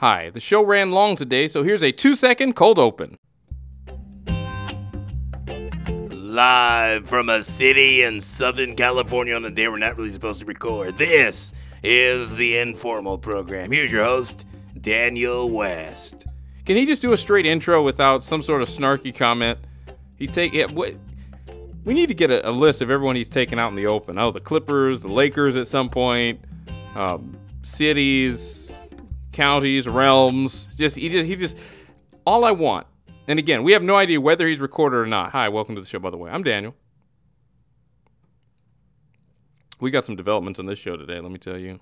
Hi, the show ran long today, so here's a two second cold open. Live from a city in Southern California on a day we're not really supposed to record. This is the informal program. Here's your host, Daniel West. Can he just do a straight intro without some sort of snarky comment? He's taking. Yeah, what? We need to get a, a, list of everyone he's taken out in the open. Oh, the Clippers, the Lakers at some point, um, cities, counties, realms. Just he just he just all I want. And again, we have no idea whether he's recorded or not. Hi, welcome to the show. By the way, I'm Daniel. We got some developments on this show today. Let me tell you.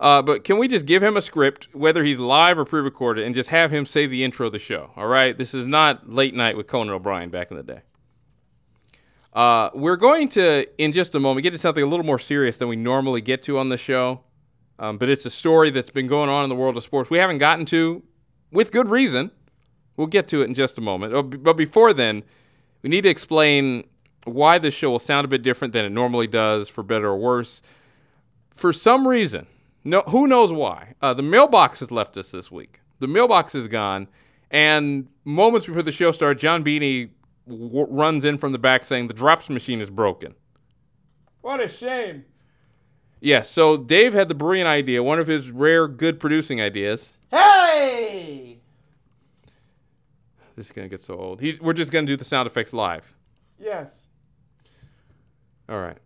Uh, but can we just give him a script, whether he's live or pre-recorded, and just have him say the intro of the show? All right, this is not late night with Conan O'Brien back in the day. Uh, we're going to, in just a moment, get to something a little more serious than we normally get to on the show. Um, but it's a story that's been going on in the world of sports we haven't gotten to with good reason. We'll get to it in just a moment. Oh, but before then, we need to explain why this show will sound a bit different than it normally does, for better or worse. For some reason, no, who knows why? Uh, the mailbox has left us this week. The mailbox is gone, and moments before the show started, John Beanie w- runs in from the back saying the drops machine is broken. What a shame. Yes, yeah, so Dave had the brilliant idea, one of his rare good producing ideas. Hey! This is gonna get so old. He's, we're just gonna do the sound effects live. Yes. All right.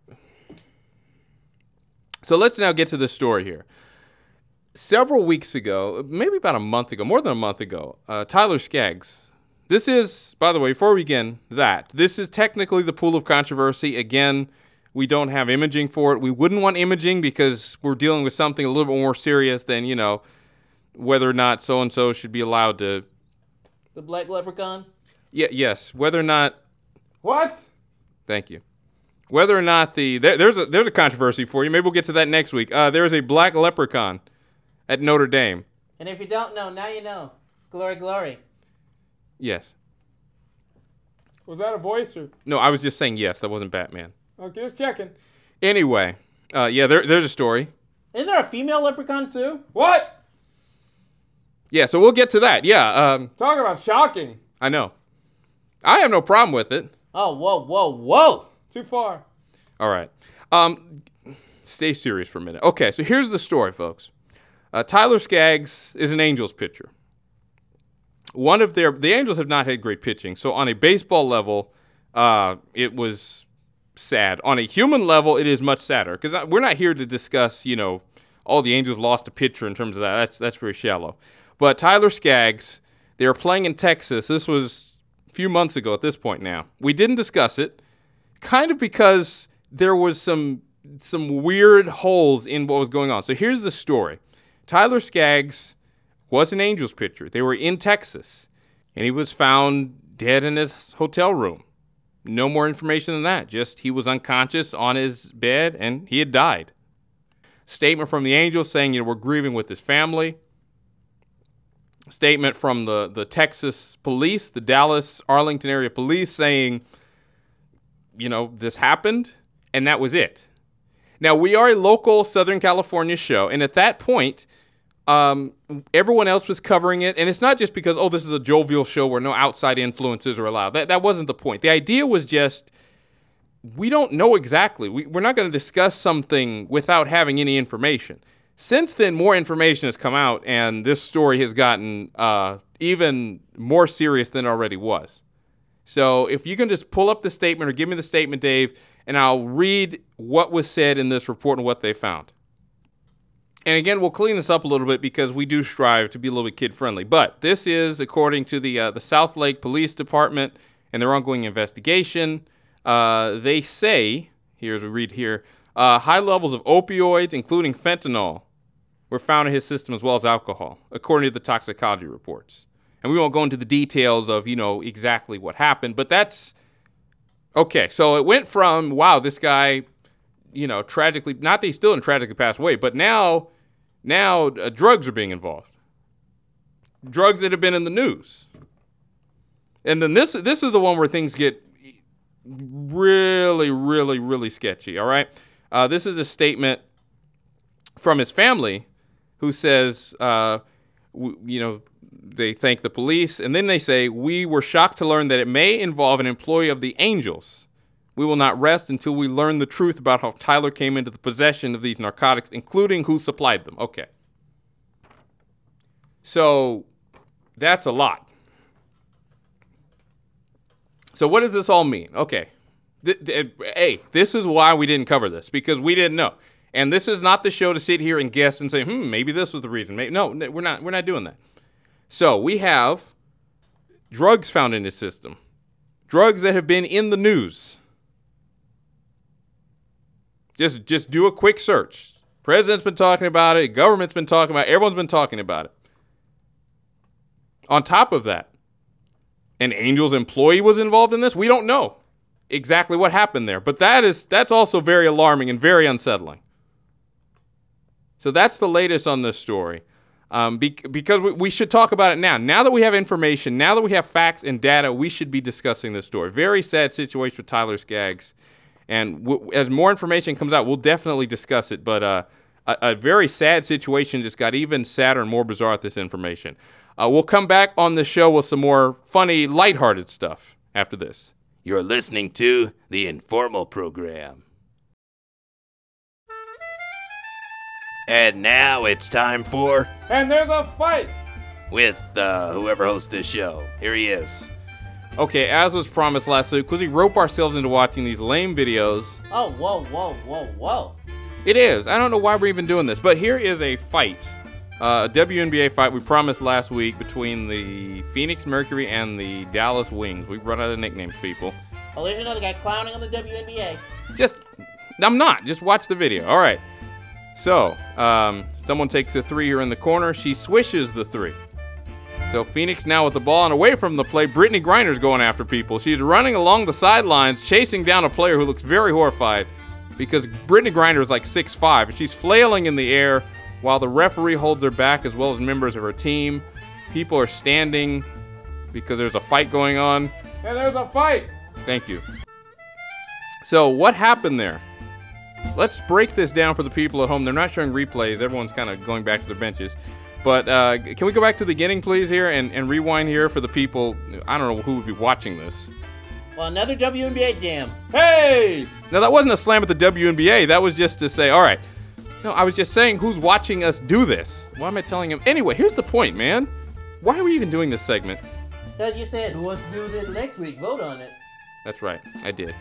So let's now get to the story here. Several weeks ago, maybe about a month ago, more than a month ago, uh, Tyler Skaggs. This is, by the way, before we begin that, this is technically the pool of controversy. Again, we don't have imaging for it. We wouldn't want imaging because we're dealing with something a little bit more serious than, you know, whether or not so and so should be allowed to. The black leprechaun? Yeah, yes. Whether or not. What? Thank you whether or not the there, there's a there's a controversy for you. Maybe we'll get to that next week. Uh, there is a black leprechaun at Notre Dame. And if you don't know, now you know. Glory, glory. Yes. Was that a voice or? No, I was just saying yes. That wasn't Batman. Okay, just checking. Anyway, uh, yeah, there, there's a story. Isn't there a female leprechaun too? What? Yeah, so we'll get to that. Yeah. Um, Talk about shocking. I know. I have no problem with it. Oh, whoa, whoa, whoa. Too far. All right. Um, stay serious for a minute. Okay, so here's the story, folks. Uh, Tyler Skaggs is an Angels pitcher. One of their the Angels have not had great pitching, so on a baseball level, uh, it was sad. On a human level, it is much sadder because we're not here to discuss, you know, all the Angels lost a pitcher in terms of that. That's that's very shallow. But Tyler Skaggs, they were playing in Texas. This was a few months ago at this point now. We didn't discuss it kind of because there was some some weird holes in what was going on. So here's the story. Tyler Skaggs was an Angels pitcher. They were in Texas, and he was found dead in his hotel room. No more information than that. Just he was unconscious on his bed and he had died. Statement from the Angels saying, you know, we're grieving with his family. Statement from the, the Texas police, the Dallas Arlington area police saying, you know, this happened, and that was it. Now, we are a local Southern California show, and at that point, um, everyone else was covering it. And it's not just because, oh, this is a jovial show where no outside influences are allowed. That, that wasn't the point. The idea was just we don't know exactly. We, we're not going to discuss something without having any information. Since then, more information has come out, and this story has gotten uh, even more serious than it already was. So if you can just pull up the statement or give me the statement, Dave, and I'll read what was said in this report and what they found. And again, we'll clean this up a little bit because we do strive to be a little bit kid friendly. But this is according to the uh, the Southlake Police Department and their ongoing investigation. Uh, they say, here as we read here, uh, high levels of opioids, including fentanyl, were found in his system as well as alcohol, according to the toxicology reports and we won't go into the details of you know exactly what happened but that's okay so it went from wow this guy you know tragically not that he still tragically pass away but now now uh, drugs are being involved. Drugs that have been in the news. And then this this is the one where things get really really really sketchy all right? Uh, this is a statement from his family who says uh, w- you know, they thank the police, and then they say, We were shocked to learn that it may involve an employee of the Angels. We will not rest until we learn the truth about how Tyler came into the possession of these narcotics, including who supplied them. Okay. So that's a lot. So what does this all mean? Okay. Th- th- hey, this is why we didn't cover this because we didn't know. And this is not the show to sit here and guess and say, "Hmm, maybe this was the reason." Maybe, no, we're not. We're not doing that. So we have drugs found in his system, drugs that have been in the news. Just, just do a quick search. President's been talking about it. Government's been talking about it. Everyone's been talking about it. On top of that, an Angels employee was involved in this. We don't know exactly what happened there, but that is that's also very alarming and very unsettling. So that's the latest on this story. Um, be- because we, we should talk about it now. Now that we have information, now that we have facts and data, we should be discussing this story. Very sad situation with Tyler Skaggs. And w- as more information comes out, we'll definitely discuss it. But uh, a, a very sad situation just got even sadder and more bizarre with this information. Uh, we'll come back on the show with some more funny, lighthearted stuff after this. You're listening to the Informal Program. And now it's time for And there's a fight. with uh, whoever hosts this show. Here he is. Okay, as was promised last week, because we rope ourselves into watching these lame videos, Oh, whoa, whoa, whoa, whoa. It is. I don't know why we're even doing this, but here is a fight, uh, a WNBA fight we promised last week between the Phoenix Mercury and the Dallas Wings. We've run out of nicknames, people. Oh, there's another guy clowning on the WNBA. Just, I'm not. Just watch the video. All right. So, um, someone takes a three here in the corner. She swishes the three. So Phoenix now with the ball and away from the play. Brittney Griner's going after people. She's running along the sidelines, chasing down a player who looks very horrified because Brittney Griner is like 6'5 and she's flailing in the air while the referee holds her back as well as members of her team. People are standing because there's a fight going on. And there's a fight. Thank you. So, what happened there? Let's break this down for the people at home. They're not showing replays. Everyone's kind of going back to their benches. But uh, can we go back to the beginning, please, here and, and rewind here for the people? I don't know who would be watching this. Well, another WNBA jam. Hey! Now, that wasn't a slam at the WNBA. That was just to say, all right. No, I was just saying who's watching us do this. Why am I telling him? Anyway, here's the point, man. Why are we even doing this segment? Because you said, who wants to do this next week? Vote on it. That's right, I did.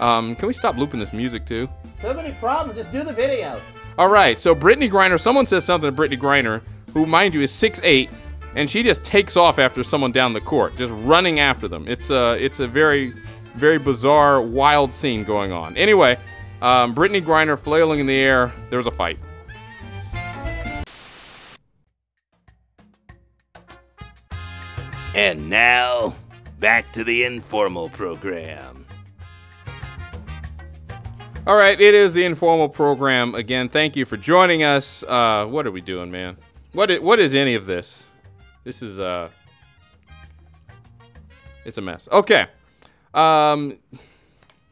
Um, can we stop looping this music too? So many problems. Just do the video. All right, so Brittney Griner, someone says something to Brittney Griner, who, mind you, is 6'8", and she just takes off after someone down the court, just running after them. It's a, it's a very, very bizarre, wild scene going on. Anyway, um, Brittney Griner flailing in the air. There was a fight. And now, back to the Informal Program. All right, it is the informal program again. Thank you for joining us. Uh, what are we doing, man? What is, what is any of this? This is uh, it's a mess. Okay, um,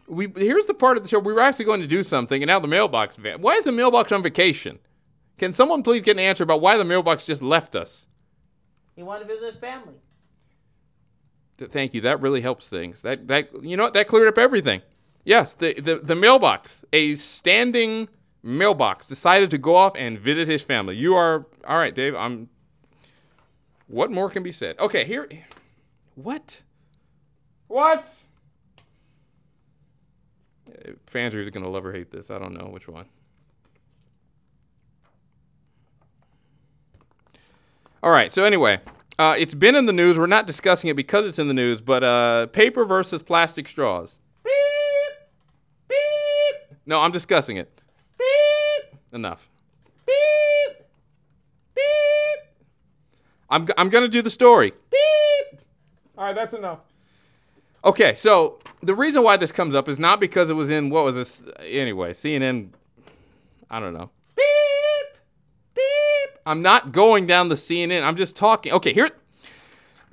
we here's the part of the show we were actually going to do something, and now the mailbox. Va- why is the mailbox on vacation? Can someone please get an answer about why the mailbox just left us? He wanted to visit his family. Thank you. That really helps things. That that you know what? That cleared up everything. Yes, the, the the mailbox, a standing mailbox, decided to go off and visit his family. You are all right, Dave. I'm. What more can be said? Okay, here. What? What? Fans are either gonna love or hate this. I don't know which one. All right. So anyway, uh, it's been in the news. We're not discussing it because it's in the news, but uh, paper versus plastic straws. Beep! Beep! No, I'm discussing it. Beep! Enough. Beep! Beep! I'm, g- I'm gonna do the story. Beep! All right, that's enough. Okay, so the reason why this comes up is not because it was in what was this anyway? CNN. I don't know. Beep! Beep! I'm not going down the CNN. I'm just talking. Okay, here.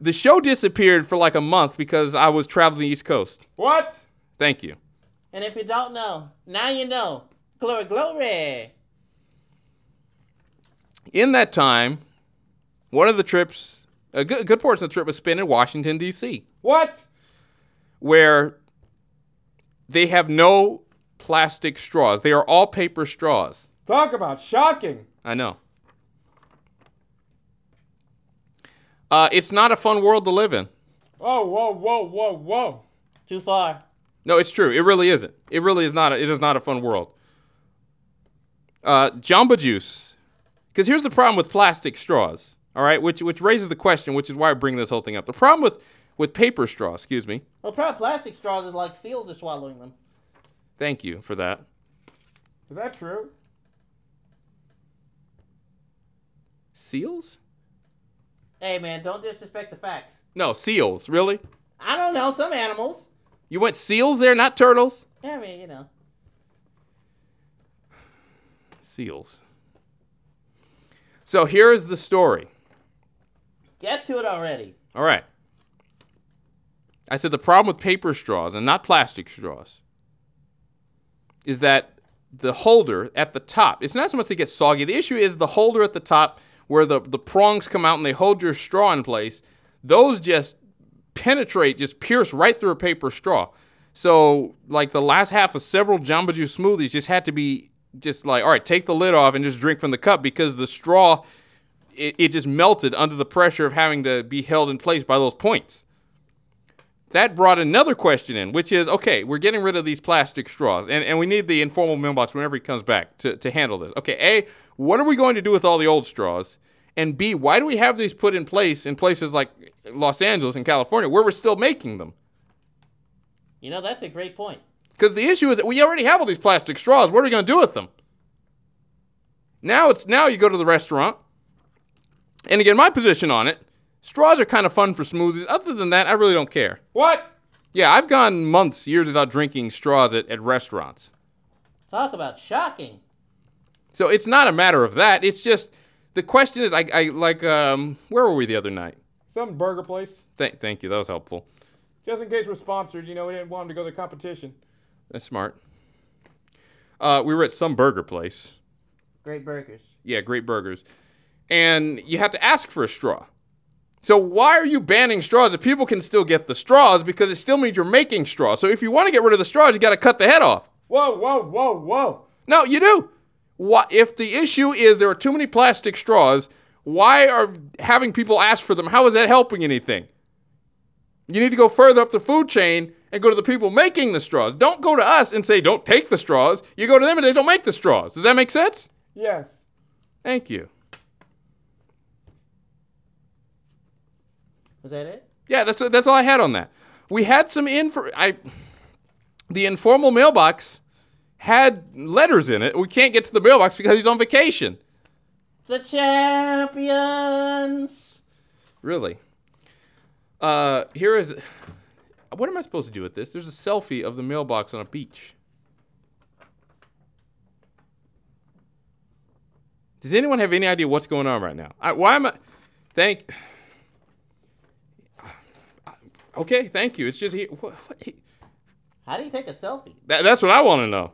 The show disappeared for like a month because I was traveling the East Coast. What? Thank you. And if you don't know, now you know. Glory, glory. In that time, One of the trips, a good, good portion of the trip was spent in Washington, D.C., What? where they have no plastic straws. They are all paper straws. Talk about shocking. I know. Uh, it's not a fun world to live in. Oh, whoa, whoa, whoa, whoa. Too far. No, it's true. It really isn't. It really is not. A, it is not a fun world. Uh, Jamba Juice, because here's the problem with plastic straws. All right, which which raises the question, which is why I bring this whole thing up. The problem with with paper straws, excuse me. Well, probably plastic straws is like seals are swallowing them. Thank you for that. Is that true? Seals? Hey, man, don't disrespect the facts. No, seals. Really? I don't know, some animals. You went seals there, not turtles? Yeah, I mean, you know. Seals. So here is the story. Get to it already. All right. I said the problem with paper straws and not plastic straws is that the holder at the top, it's not so much they get soggy. The issue is the holder at the top where the, the prongs come out and they hold your straw in place. Those just penetrate, just pierce right through a paper straw. So, like the last half of several Jamba Juice smoothies just had to be just like, all right, take the lid off and just drink from the cup because the straw, it, it just melted under the pressure of having to be held in place by those points that brought another question in, which is okay, we're getting rid of these plastic straws, and, and we need the informal mailbox whenever he comes back to, to handle this. Okay, A, what are we going to do with all the old straws? And B, why do we have these put in place in places like Los Angeles and California where we're still making them? You know, that's a great point. Because the issue is that we already have all these plastic straws. What are we going to do with them? Now it's now you go to the restaurant, and again, my position on it straws are kind of fun for smoothies. Other than that, I really don't care. What? Yeah, I've gone months, years without drinking straws at, at restaurants. Talk about shocking. So it's not a matter of that. It's just the question is, I, I like, um, where were we the other night? Some burger place. Th- thank you, that was helpful. Just in case we're sponsored, you know, we didn't want them to go to the competition. That's smart. Uh, we were at some burger place. Great burgers. Yeah, great burgers. And you have to ask for a straw. So why are you banning straws if people can still get the straws? Because it still means you're making straws. So if you want to get rid of the straws, you got to cut the head off. Whoa, whoa, whoa, whoa. No, you do. What if the issue is there are too many plastic straws? Why are having people ask for them? How is that helping anything? You need to go further up the food chain and go to the people making the straws. Don't go to us and say don't take the straws. You go to them and they don't make the straws. Does that make sense? Yes. Thank you. Was that it? Yeah, that's that's all I had on that. We had some info. I the informal mailbox had letters in it. We can't get to the mailbox because he's on vacation. The champions. Really. Uh, here is. What am I supposed to do with this? There's a selfie of the mailbox on a beach. Does anyone have any idea what's going on right now? I, why am I? Thank. Okay, thank you. It's just he, what, what, How do you take a selfie? that, that's what I want to know.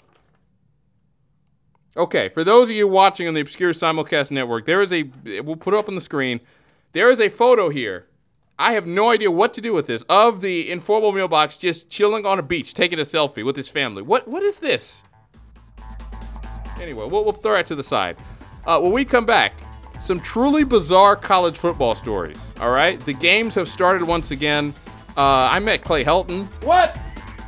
Okay, for those of you watching on the Obscure Simulcast Network, there is a. We'll put it up on the screen. There is a photo here. I have no idea what to do with this of the informal mailbox just chilling on a beach, taking a selfie with his family. What what is this? Anyway, we'll, we'll throw it to the side. Uh, when we come back, some truly bizarre college football stories. All right, the games have started once again. Uh, I met Clay Helton. What?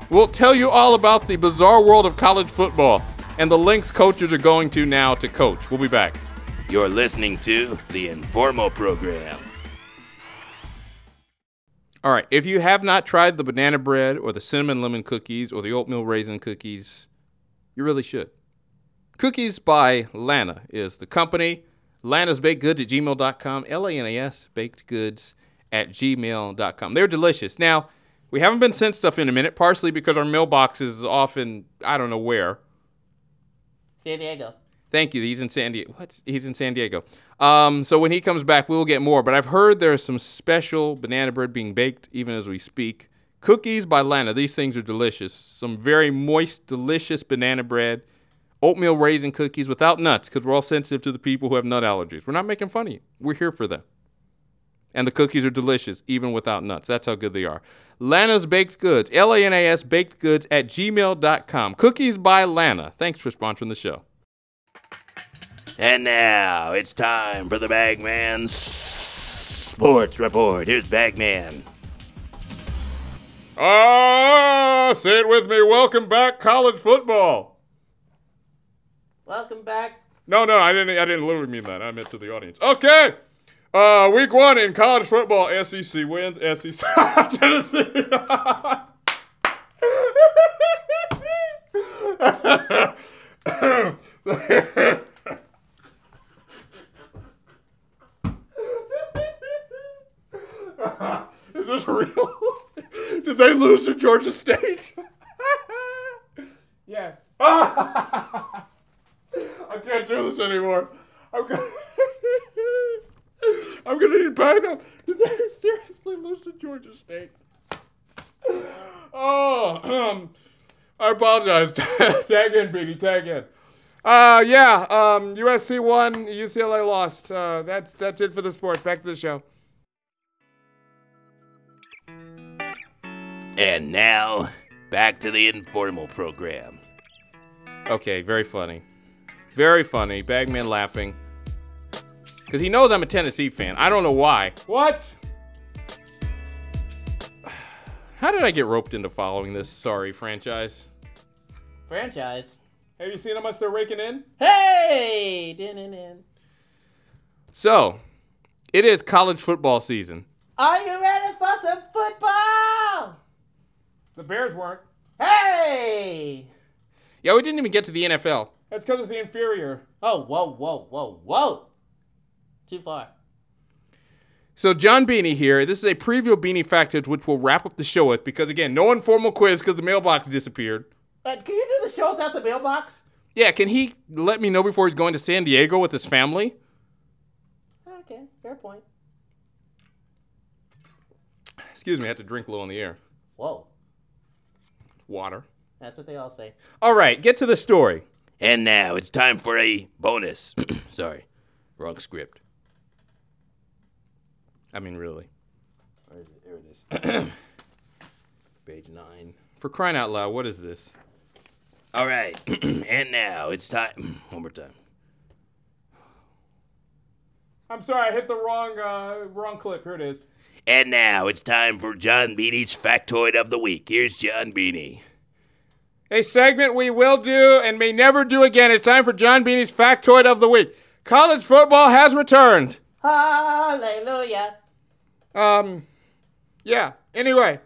We'll tell you all about the bizarre world of college football and the links coaches are going to now to coach. We'll be back. You're listening to the Informal Program. All right, if you have not tried the banana bread or the cinnamon lemon cookies or the oatmeal raisin cookies, you really should. Cookies by Lana is the company. Lana's Baked Goods at gmail.com. L A N A S, baked goods at gmail.com. They're delicious. Now, we haven't been sent stuff in a minute, partially because our mailbox is often, I don't know where. San Diego. Thank you. He's in San Diego. What? He's in San Diego. Um, so when he comes back, we'll get more. But I've heard there's some special banana bread being baked even as we speak. Cookies by Lana. These things are delicious. Some very moist, delicious banana bread. Oatmeal raisin cookies without nuts because we're all sensitive to the people who have nut allergies. We're not making fun of you. We're here for them. and the cookies are delicious, even without nuts. That's how good they are. Lana's Baked Goods, L A N A S Baked Goods at gmail.com. Cookies by Lana. Thanks for sponsoring the show. And now it's time for the Bagman Sports Report. Here's Bagman. Ah, say it with me. Welcome back, college football. Welcome back. No, no, I didn't. I didn't literally mean that. I meant to the audience. Okay. Uh, week one in college football, SEC wins. SEC Tennessee. Real? Did they lose to Georgia State? Yes. I can't do this anymore. I'm gonna, I'm gonna need backup. Did they seriously lose to Georgia State? Oh, um, I apologize. tag in, Beanie, tag in. Uh, yeah, um, USC won, UCLA lost. Uh, that's that's it for the sports. Back to the show. And now, back to the informal program. Okay, very funny. Very funny. Bagman laughing. Because he knows I'm a Tennessee fan. I don't know why. What? How did I get roped into following this sorry franchise? Franchise. Have you seen how much they're raking in? Hey! Din, din, din. So, it is college football season. Are you ready for some football? The Bears weren't. Hey! Yeah, we didn't even get to the NFL. That's because it's the inferior. Oh, whoa, whoa, whoa, whoa. Too far. So, John Beanie here. This is a preview of Beanie Factoids, which we'll wrap up the show with because, again, no informal quiz because the mailbox disappeared. Uh, can you do the show without the mailbox? Yeah, can he let me know before he's going to San Diego with his family? Okay, fair point. Excuse me, I had to drink low in the air. Whoa. Water. That's what they all say. All right, get to the story. And now it's time for a bonus. Sorry, wrong script. I mean, really. Where is it? There it is. Page nine. For crying out loud, what is this? All right. and now it's time. One more time. I'm sorry, I hit the wrong uh, wrong clip. Here it is. And now it's time for John Beanie's factoid of the week. Here's John Beanie. A segment we will do and may never do again. It's time for John Beanie's factoid of the week. College football has returned. Hallelujah. Um, yeah. Anyway,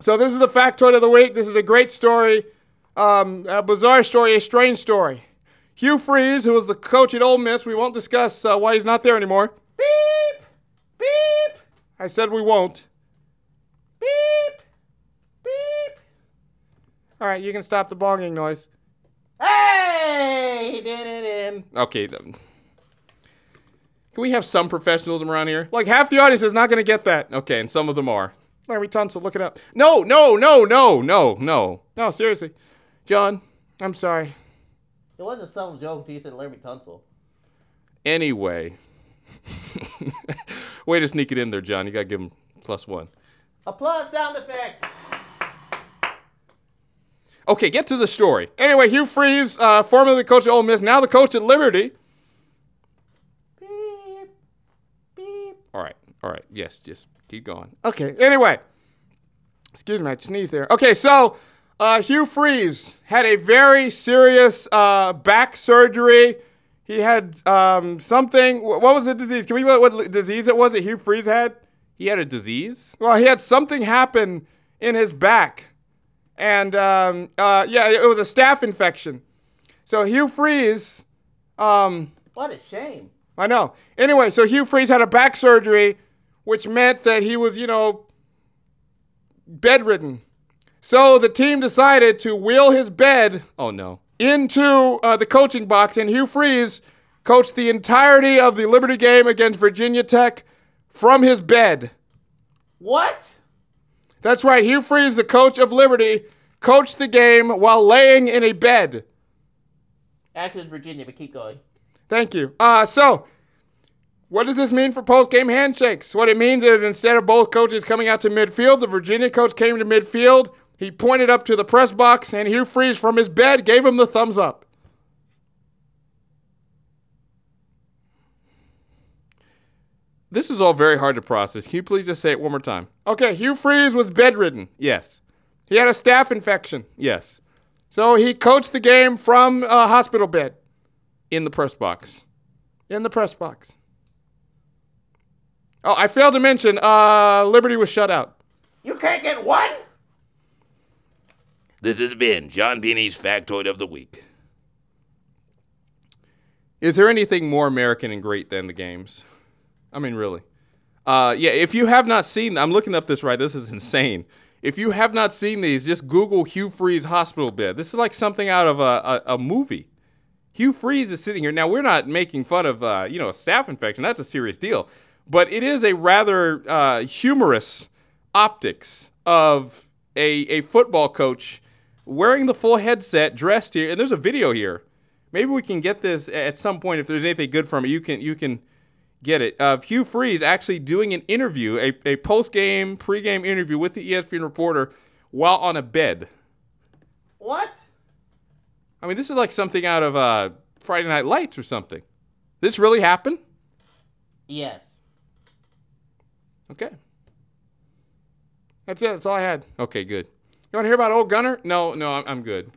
so this is the factoid of the week. This is a great story, um, a bizarre story, a strange story. Hugh Freeze, who was the coach at Ole Miss, we won't discuss uh, why he's not there anymore. Beep! Beep! I said we won't. Beep! Beep! All right, you can stop the bonging noise. Hey! Din, din, din. Okay. Then. Can we have some professionalism around here? Like half the audience is not going to get that. Okay, and some of them are. Laremy Tunsil, look it up. No, no, no, no, no, no. No, seriously. John, I'm sorry. It was a subtle joke until you said Laremy Tunsil. Anyway. Way to sneak it in there, John. You got to give him plus one. Applause sound effect. Okay, get to the story. Anyway, Hugh Freeze, uh, formerly the coach at Ole Miss, now the coach at Liberty. Beep! Beep! All right, all right. Yes, just keep going. Okay, anyway. Excuse me, I sneezed there. Okay, so uh, Hugh Freeze had a very serious uh, back surgery. He had um, something. What was the disease? Can we look what disease it was that Hugh Freeze had? He had a disease? Well, he had something happen in his back. And um, uh, yeah, it was a staph infection. So Hugh Freeze. Um, What a shame. I know. Anyway, so Hugh Freeze had a back surgery, which meant that he was, you know, bedridden. So the team decided to wheel his bed, oh no, into uh, the coaching box, and Hugh Freeze coached the entirety of the Liberty game against Virginia Tech from his bed. What? That's right, Hugh Freeze, the coach of Liberty, coached the game while laying in a bed. Actually, it's Virginia, but keep going. Thank you. Uh, so What does this mean for post game handshakes? What it means is instead of both coaches coming out to midfield, the Virginia coach came to midfield. He pointed up to the press box, and Hugh Freeze from his bed gave him the thumbs up. This is all very hard to process. Can you please just say it one more time? Okay, Hugh Freeze was bedridden. Yes. He had a staph infection. Yes. So he coached the game from a hospital bed In the press box. in the press box. Oh, I failed to mention, uh, Liberty was shut out. You can't get one? This has been John Beanie's Factoid of the Week. Is there anything more American and great than the games? I mean, really. Uh, yeah, if you have not seen, I'm looking up this right. This is insane. If you have not seen these, just Google Hugh Freeze hospital bed. This is like something out of a, a, a movie. Hugh Freeze is sitting here. Now, we're not making fun of, uh, you know, a staph infection. That's a serious deal. But it is a rather uh, humorous optics of a, a football coach wearing the full headset, dressed here. And there's a video here. Maybe we can get this at some point. If there's anything good from it, you can you can get it. Of Hugh Freeze actually doing an interview, a, a post game, pre game interview with the ESPN reporter while on a bed. What? I mean, this is like something out of uh, Friday Night Lights or something. This really happened? Yes. Okay. That's it. That's all I had. Okay, good. You want to hear about old Gunner? No, no, I'm, I'm good.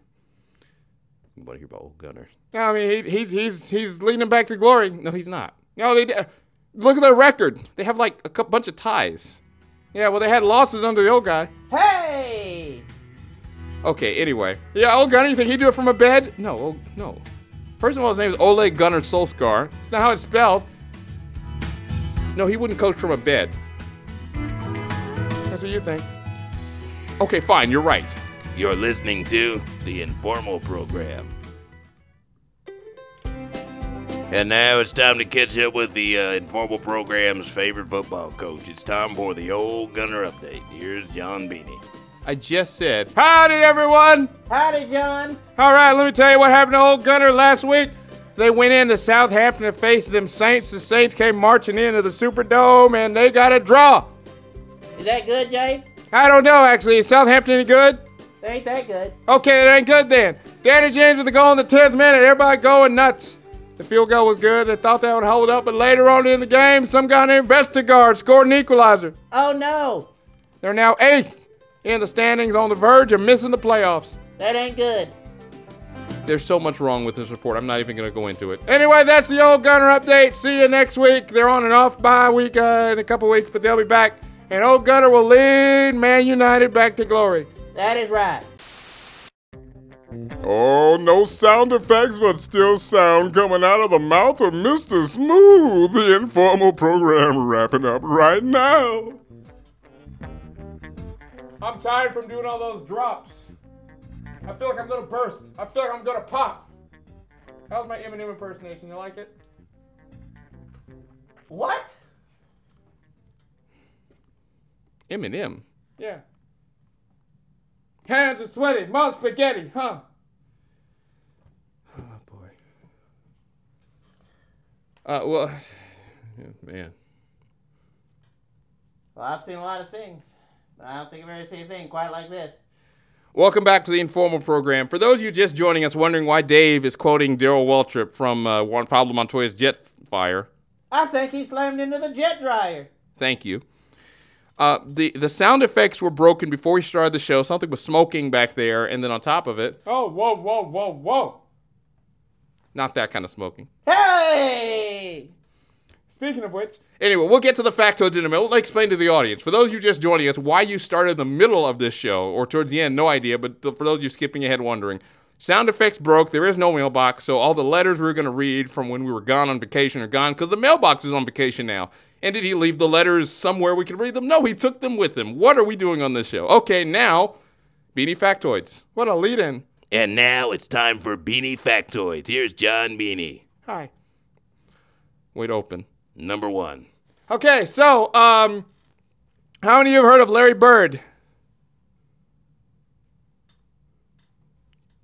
You want to hear about old Gunner? No, I mean he, he's he's he's leading them back to glory. No, he's not. No, they. Look at their record. They have like a cou- bunch of ties. Yeah, well they had losses under the old guy. Hey! Okay, anyway. Yeah, old Gunner. You think he'd do it from a bed? No, oh, no. First of all, his name is Ole Gunnar Solskjær. That's not how it's spelled. No, he wouldn't coach from a bed. That's what you think. Okay, fine, you're right. You're listening to the Informal Program. And now it's time to catch up with the uh, Informal Program's favorite football coach. It's time for the old Gunner update. Here's John Beanie. I just said, Howdy, everyone. Howdy, John. All right, let me tell you what happened to old Gunner last week. They went into Southampton to face them Saints. The Saints came marching into the Superdome and they got a draw. Is that good, Jay? I don't know, actually. Is Southampton any good? They ain't that good. Okay, it ain't good then. Danny James with the goal in the 10th minute. Everybody going nuts. The field goal was good. They thought that would hold up, but later on in the game, some guy named Vestergaard scored an equalizer. Oh no, They're now eighth in the standings on the verge of missing the playoffs. that ain't good. there's so much wrong with this report. I'm not even going to go into it. Anyway, that's the old Gunner update. See you next week. They're on and off bye week uh, in a couple weeks, but they'll be back. And old Gunner will lead Man United back to glory. That is right. Oh, no sound effects, but still sound coming out of the mouth of Mr. Smooth. The informal program wrapping up right now. I'm tired from doing all those drops. I feel like I'm gonna burst. I feel like I'm gonna pop. How's my Eminem impersonation? You like it? What? Eminem. Yeah. Hands are sweaty, mouth spaghetti, huh? Oh boy. Uh, well, man. Well, I've seen a lot of things, but I don't think I've ever seen a thing quite like this. Welcome back to the informal program. For those of you just joining us, wondering why Dave is quoting Darrell Waltrip from uh, Juan Pablo Montoya's Jet Fire, I think he slammed into the jet dryer. thank you. Uh, the the sound effects were broken before we started the show. Something was smoking back there, and then on top of it, Oh, whoa, whoa, whoa, whoa. not that kind of smoking. Hey! Speaking of which, Anyway, we'll get to the factoids in a minute. We'll explain to the audience. For those of you just joining us, why you started in the middle of this show or towards the end, no idea. But th- for those of you skipping ahead wondering, sound effects broke. There is no mailbox, so all the letters we were going to read from when we were gone on vacation are gone because the mailbox is on vacation now. And did he leave the letters somewhere we could read them? No, he took them with him. What are we doing on this show? Okay, now, Beanie Factoids. what a lead in. And now it's time for Beanie Factoids. Here's John Beanie. Hi. Wait open. Number one. Okay, so, um, how many of you have heard of Larry Bird?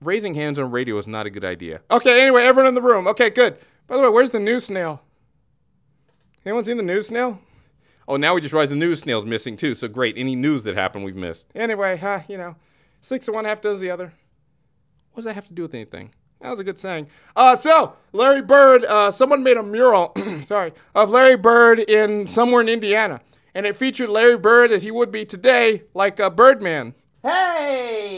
Raising hands on radio is not a good idea. Okay, anyway, everyone in the room. Okay, good. By the way, where's the new snail? Anyone seen the news snail? Oh, now we just realized the news snail's missing too. So great. Any news that happened, we've missed. Anyway, huh, you know, six of one, half does the other. What does that have to do with anything? That was a good saying. Uh, so Larry Bird, uh, someone made a mural, sorry, of Larry Bird in somewhere in Indiana, and it featured Larry Bird as he would be today, like a Birdman. Hey!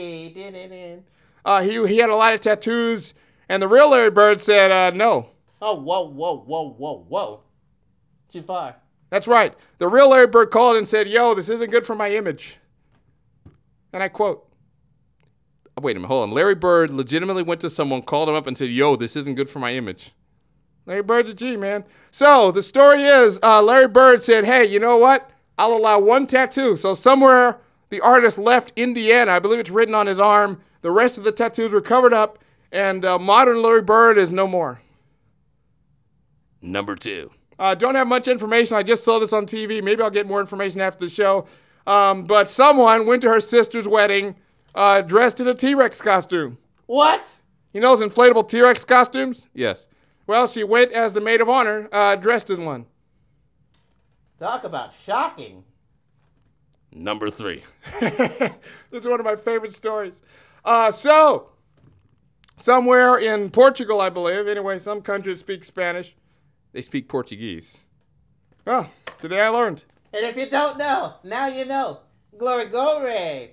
Uh, he he had a lot of tattoos, and the real Larry Bird said, uh, no. Oh, whoa, whoa, whoa, whoa, whoa. Too far. That's right. The real Larry Bird called and said, yo, this isn't good for my image. And I quote. Wait a minute, hold on. Larry Bird legitimately went to someone, called him up, and said, "Yo, this isn't good for my image." Larry Bird's a G, man. So the story is, uh, Larry Bird said, "Hey, you know what? I'll allow one tattoo." So somewhere the artist left Indiana. I believe it's written on his arm. The rest of the tattoos were covered up, and uh, modern Larry Bird is no more. Number two. Uh, don't have much information. I just saw this on TV. Maybe I'll get more information after the show. Um, but someone went to her sister's wedding uh, dressed in a T Rex costume. What? You know those inflatable T Rex costumes? Yes. Well, she went as the maid of honor, uh, dressed in one. Talk about shocking. Number three. this is one of my favorite stories. Uh, so, somewhere in Portugal, I believe, anyway, some countries speak Spanish. They speak Portuguese. Well, today I learned. And if you don't know, now you know. Glory, glory.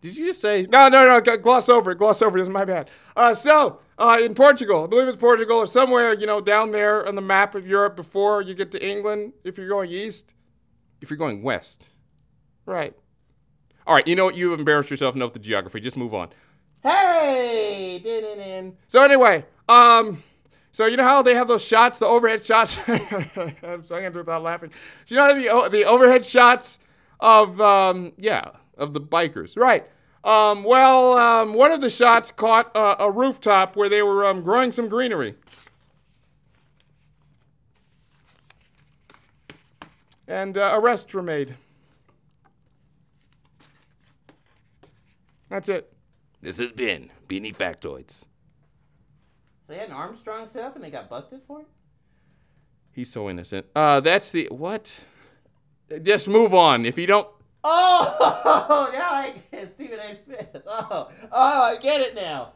Did you just say? No, no, no, gloss over it, gloss over it, this is my bad. Uh, so, uh, in Portugal, I believe it's Portugal, or somewhere, you know, down there on the map of Europe before you get to England, if you're going east. If you're going west. Right. All right. You know what? You've embarrassed yourself enough with the geography. Just move on. Hey! Din, din, din. So anyway, um, so you know how they have those shots, the overhead shots. I'm so gonna do it without laughing. So you know how the the overhead shots of um, Yeah, of the bikers. right. Um, well, um, one of the shots caught uh, a rooftop where they were um, growing some greenery. And uh, arrests were made. That's it. This has been Beanie Factoids. So they had an Armstrong set up and they got busted for it? He's so innocent. Uh, that's the what? Just move on. If you don't, Oh, now I get Stephen A. Smith. Oh, oh, I get it now.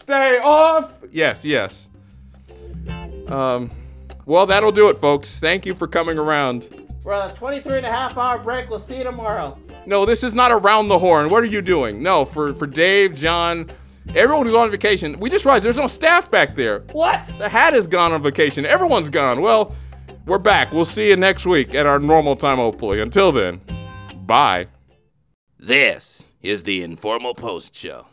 Stay off. yes, yes. Um, well, that'll do it, folks. Thank you for coming around. We're on a 23 and a half hour break. We'll see you tomorrow. No, this is not around the horn. What are you doing? No, for for Dave, John, everyone who's on vacation. We just realized there's no staff back there. What? The hat is gone on vacation. Everyone's gone. Well, we're back. We'll see you next week at our normal time, hopefully. Until then, bye. This is the Informal Post Show.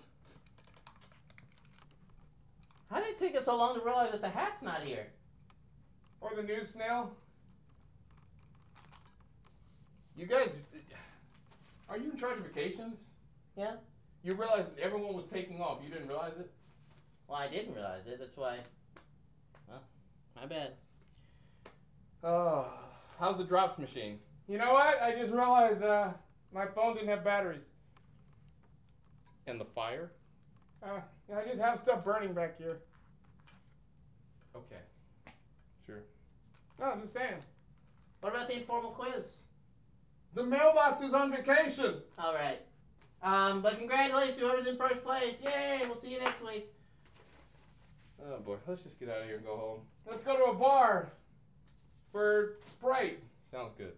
How did it take us so long to realize that the hat's not here? Or the news snail. You guys, are you in charge of vacations? Yeah? You realized everyone was taking off. You didn't realize it? Well, I didn't realize it. That's why. Well, my bad. Oh, how's the drops machine? You know what? I just realized uh, my phone didn't have batteries. And the fire? Uh, I just have stuff burning back here. Okay. Sure. No, I'm just saying. What about the informal quiz? The mailbox is on vacation. All right. Um, but congratulations to whoever's in first place. Yay! We'll see you next week. Oh boy, let's just get out of here and go home. Let's go to a bar for Sprite. Sounds good.